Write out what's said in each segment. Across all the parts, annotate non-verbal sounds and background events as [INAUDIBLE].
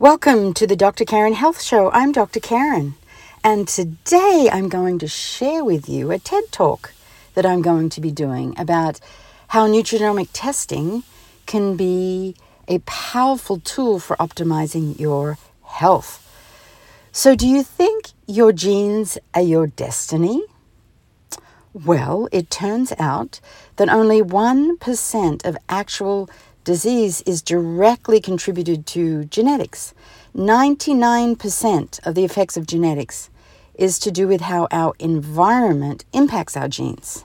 Welcome to the Dr. Karen Health Show. I'm Dr. Karen, and today I'm going to share with you a TED Talk that I'm going to be doing about how nutrigenomic testing can be a powerful tool for optimizing your health. So, do you think your genes are your destiny? Well, it turns out that only 1% of actual disease is directly contributed to genetics. 99% of the effects of genetics is to do with how our environment impacts our genes.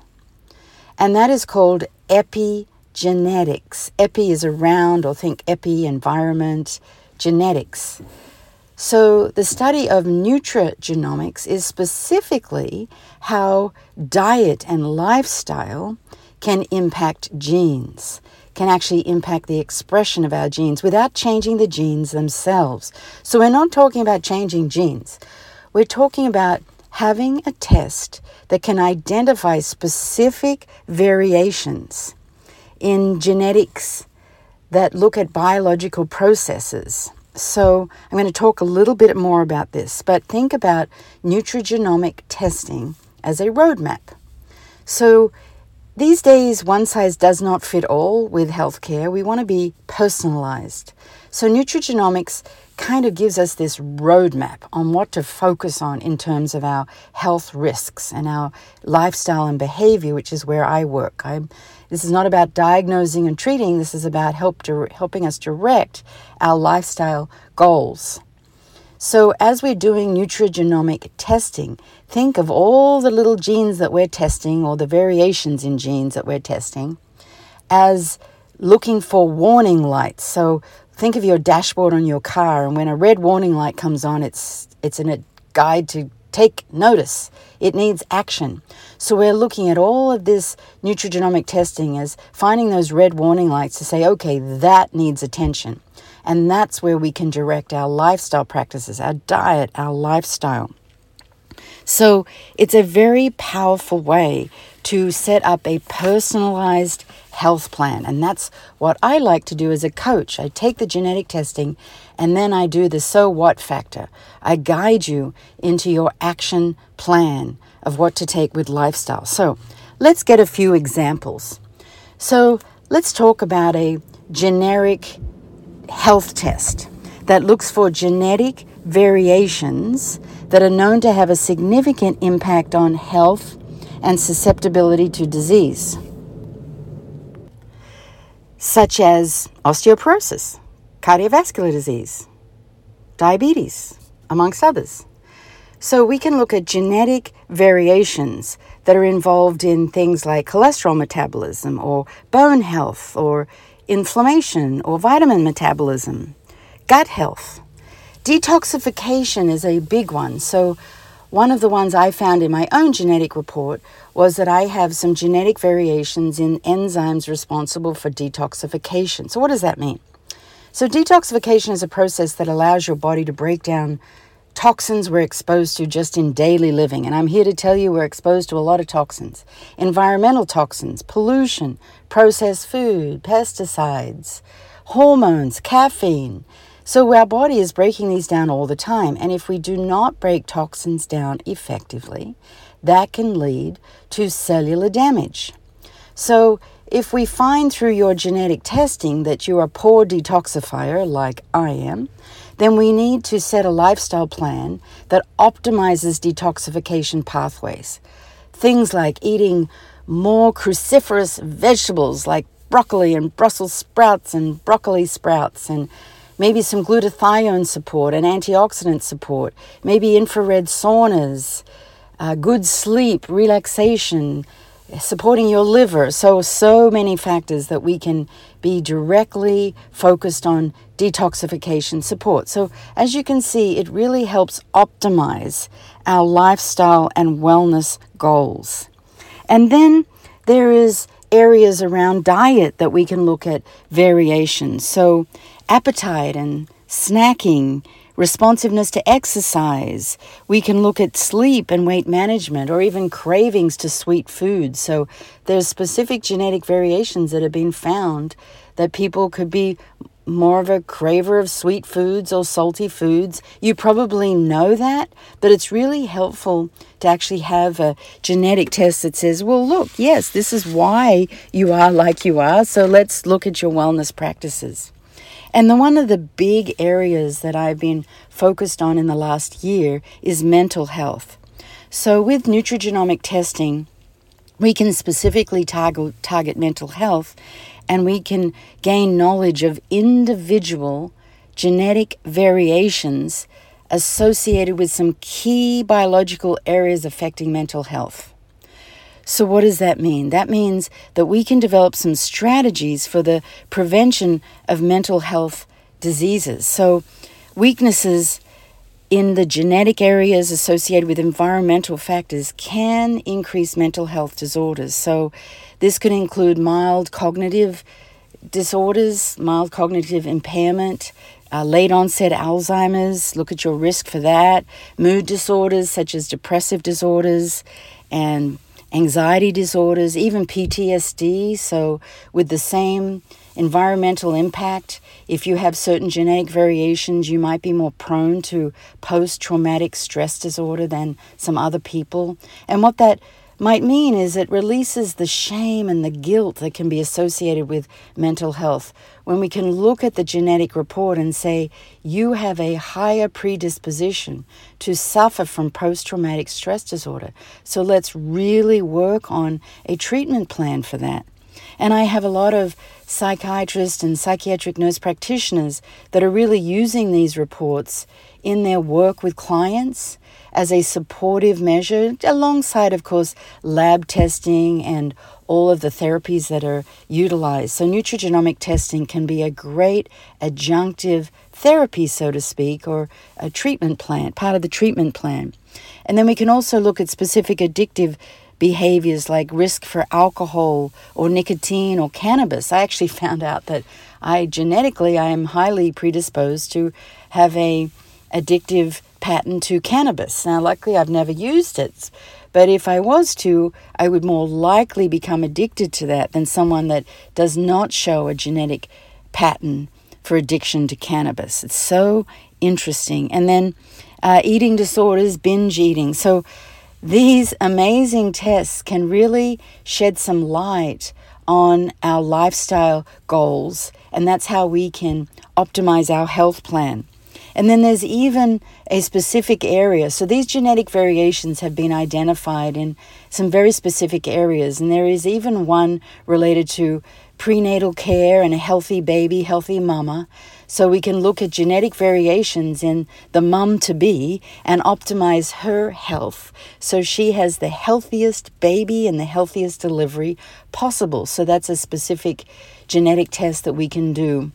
And that is called epigenetics. Epi is around, or think epi, environment, genetics. So, the study of nutrigenomics is specifically how diet and lifestyle can impact genes can actually impact the expression of our genes without changing the genes themselves. So we're not talking about changing genes. We're talking about having a test that can identify specific variations in genetics that look at biological processes. So, I'm going to talk a little bit more about this, but think about nutrigenomic testing as a roadmap. So, these days, one size does not fit all with healthcare. We want to be personalized. So, nutrigenomics kind of gives us this roadmap on what to focus on in terms of our health risks and our lifestyle and behavior, which is where I work. I'm, this is not about diagnosing and treating, this is about help, helping us direct our lifestyle goals. So, as we're doing nutrigenomic testing, think of all the little genes that we're testing or the variations in genes that we're testing as looking for warning lights. So, think of your dashboard on your car, and when a red warning light comes on, it's, it's in a guide to take notice. It needs action. So, we're looking at all of this nutrigenomic testing as finding those red warning lights to say, okay, that needs attention. And that's where we can direct our lifestyle practices, our diet, our lifestyle. So it's a very powerful way to set up a personalized health plan. And that's what I like to do as a coach. I take the genetic testing and then I do the so what factor. I guide you into your action plan of what to take with lifestyle. So let's get a few examples. So let's talk about a generic health test that looks for genetic variations that are known to have a significant impact on health and susceptibility to disease, such as osteoporosis, cardiovascular disease, diabetes, amongst others. So we can look at genetic variations that are involved in things like cholesterol metabolism or bone health or inflammation or vitamin metabolism, gut health. Detoxification is a big one. So, one of the ones I found in my own genetic report was that I have some genetic variations in enzymes responsible for detoxification. So, what does that mean? So, detoxification is a process that allows your body to break down toxins we're exposed to just in daily living. And I'm here to tell you we're exposed to a lot of toxins environmental toxins, pollution, processed food, pesticides, hormones, caffeine. So our body is breaking these down all the time. And if we do not break toxins down effectively, that can lead to cellular damage. So if we find through your genetic testing that you're a poor detoxifier, like I am, then we need to set a lifestyle plan that optimizes detoxification pathways. Things like eating more cruciferous vegetables like broccoli and Brussels sprouts and broccoli sprouts and maybe some glutathione support and antioxidant support, maybe infrared saunas, uh, good sleep, relaxation, supporting your liver. So, so many factors that we can be directly focused on detoxification support. So, as you can see, it really helps optimize our lifestyle and wellness goals. And then there is areas around diet that we can look at variations. So, appetite and snacking responsiveness to exercise. We can look at sleep and weight management or even cravings to sweet foods. So there's specific genetic variations that have been found that people could be more of a craver of sweet foods or salty foods. You probably know that, but it's really helpful to actually have a genetic test that says, well, look, yes, this is why you are like you are, so let's look at your wellness practices. And the, one of the big areas that I've been focused on in the last year is mental health. So, with nutrigenomic testing, we can specifically target, target mental health and we can gain knowledge of individual genetic variations associated with some key biological areas affecting mental health. So, what does that mean? That means that we can develop some strategies for the prevention of mental health diseases. So, weaknesses in the genetic areas associated with environmental factors can increase mental health disorders. So, this could include mild cognitive disorders, mild cognitive impairment, uh, late onset Alzheimer's, look at your risk for that, mood disorders such as depressive disorders, and anxiety disorders, even PTSD. So, with the same environmental impact, if you have certain genetic variations, you might be more prone to post traumatic stress disorder than some other people. And what that might mean is it releases the shame and the guilt that can be associated with mental health when we can look at the genetic report and say, you have a higher predisposition to suffer from post traumatic stress disorder. So let's really work on a treatment plan for that. And I have a lot of psychiatrists and psychiatric nurse practitioners that are really using these reports in their work with clients as a supportive measure, alongside, of course, lab testing and all of the therapies that are utilized. So, nutrigenomic testing can be a great adjunctive therapy, so to speak, or a treatment plan, part of the treatment plan. And then we can also look at specific addictive behaviors like risk for alcohol or nicotine or cannabis. I actually [LAUGHS] found out that I genetically I am highly predisposed to have a addictive pattern to cannabis. Now, luckily, I've never used it, but if I was to, I would more likely become addicted to that than someone that does not show a genetic pattern for addiction to cannabis. It's so interesting. And then uh, eating disorders, binge eating. So, these amazing tests can really shed some light on our lifestyle goals, and that's how we can optimize our health plan. And then there's even a specific area. So these genetic variations have been identified in some very specific areas. And there is even one related to prenatal care and a healthy baby, healthy mama. So we can look at genetic variations in the mum to be and optimize her health so she has the healthiest baby and the healthiest delivery possible. So that's a specific genetic test that we can do.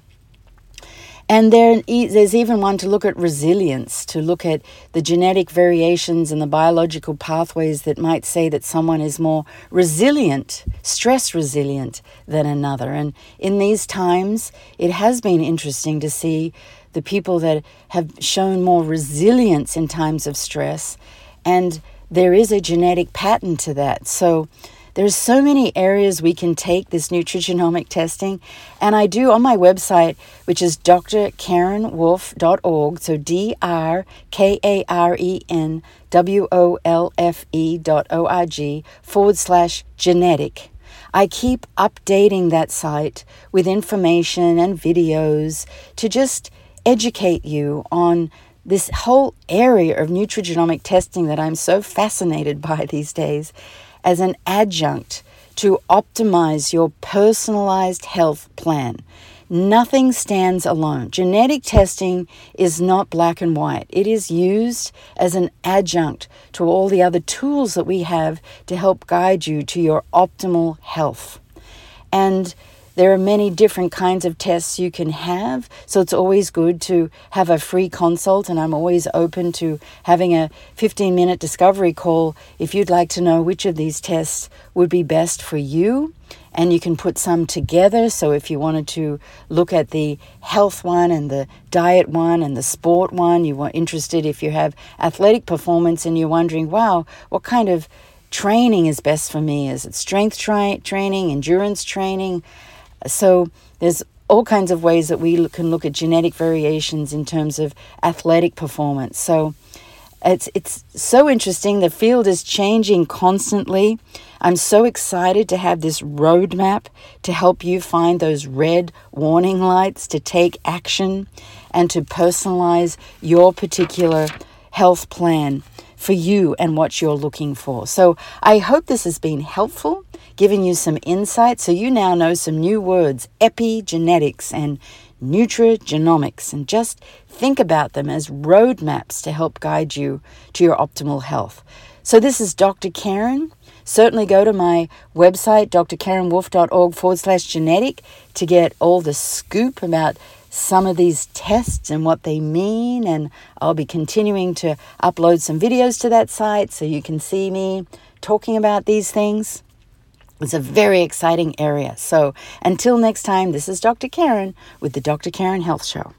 And there, there's even one to look at resilience, to look at the genetic variations and the biological pathways that might say that someone is more resilient, stress resilient than another. And in these times, it has been interesting to see the people that have shown more resilience in times of stress. And there is a genetic pattern to that. So, there's so many areas we can take this nutrigenomic testing. And I do on my website, which is drkarenwolfe.org, So D R K A R E N W O L F E dot O R G forward slash genetic. I keep updating that site with information and videos to just educate you on this whole area of nutrigenomic testing that I'm so fascinated [LAUGHS] by these days as an adjunct to optimize your personalized health plan. Nothing stands alone. Genetic testing is not black and white. It is used as an adjunct to all the other tools that we have to help guide you to your optimal health. And there are many different kinds of tests you can have, so it's always good to have a free consult, and I'm always open to having a 15 minute discovery call if you'd like to know which of these tests would be best for you. And you can put some together. So, if you wanted to look at the health one and the diet one and the sport one, you were interested if you have athletic performance and you're wondering, wow, what kind of training is best for me? Is it strength tra- training, endurance training? So there's all kinds of ways that we can look at genetic variations in terms of athletic performance. So it's it's so interesting. The field is changing constantly. I'm so excited to have this roadmap to help you find those red warning lights to take action and to personalize your particular health plan for you and what you're looking for. So I hope this has been helpful, giving you some insight so you now know some new words epigenetics and nutrigenomics and just think about them as roadmaps to help guide you to your optimal health. So this is Dr. Karen. Certainly go to my website, drkarenwolfe.org forward slash genetic, to get all the scoop about some of these tests and what they mean. And I'll be continuing to upload some videos to that site so you can see me talking about these things. It's a very exciting area. So until next time, this is Dr. Karen with the Dr. Karen Health Show.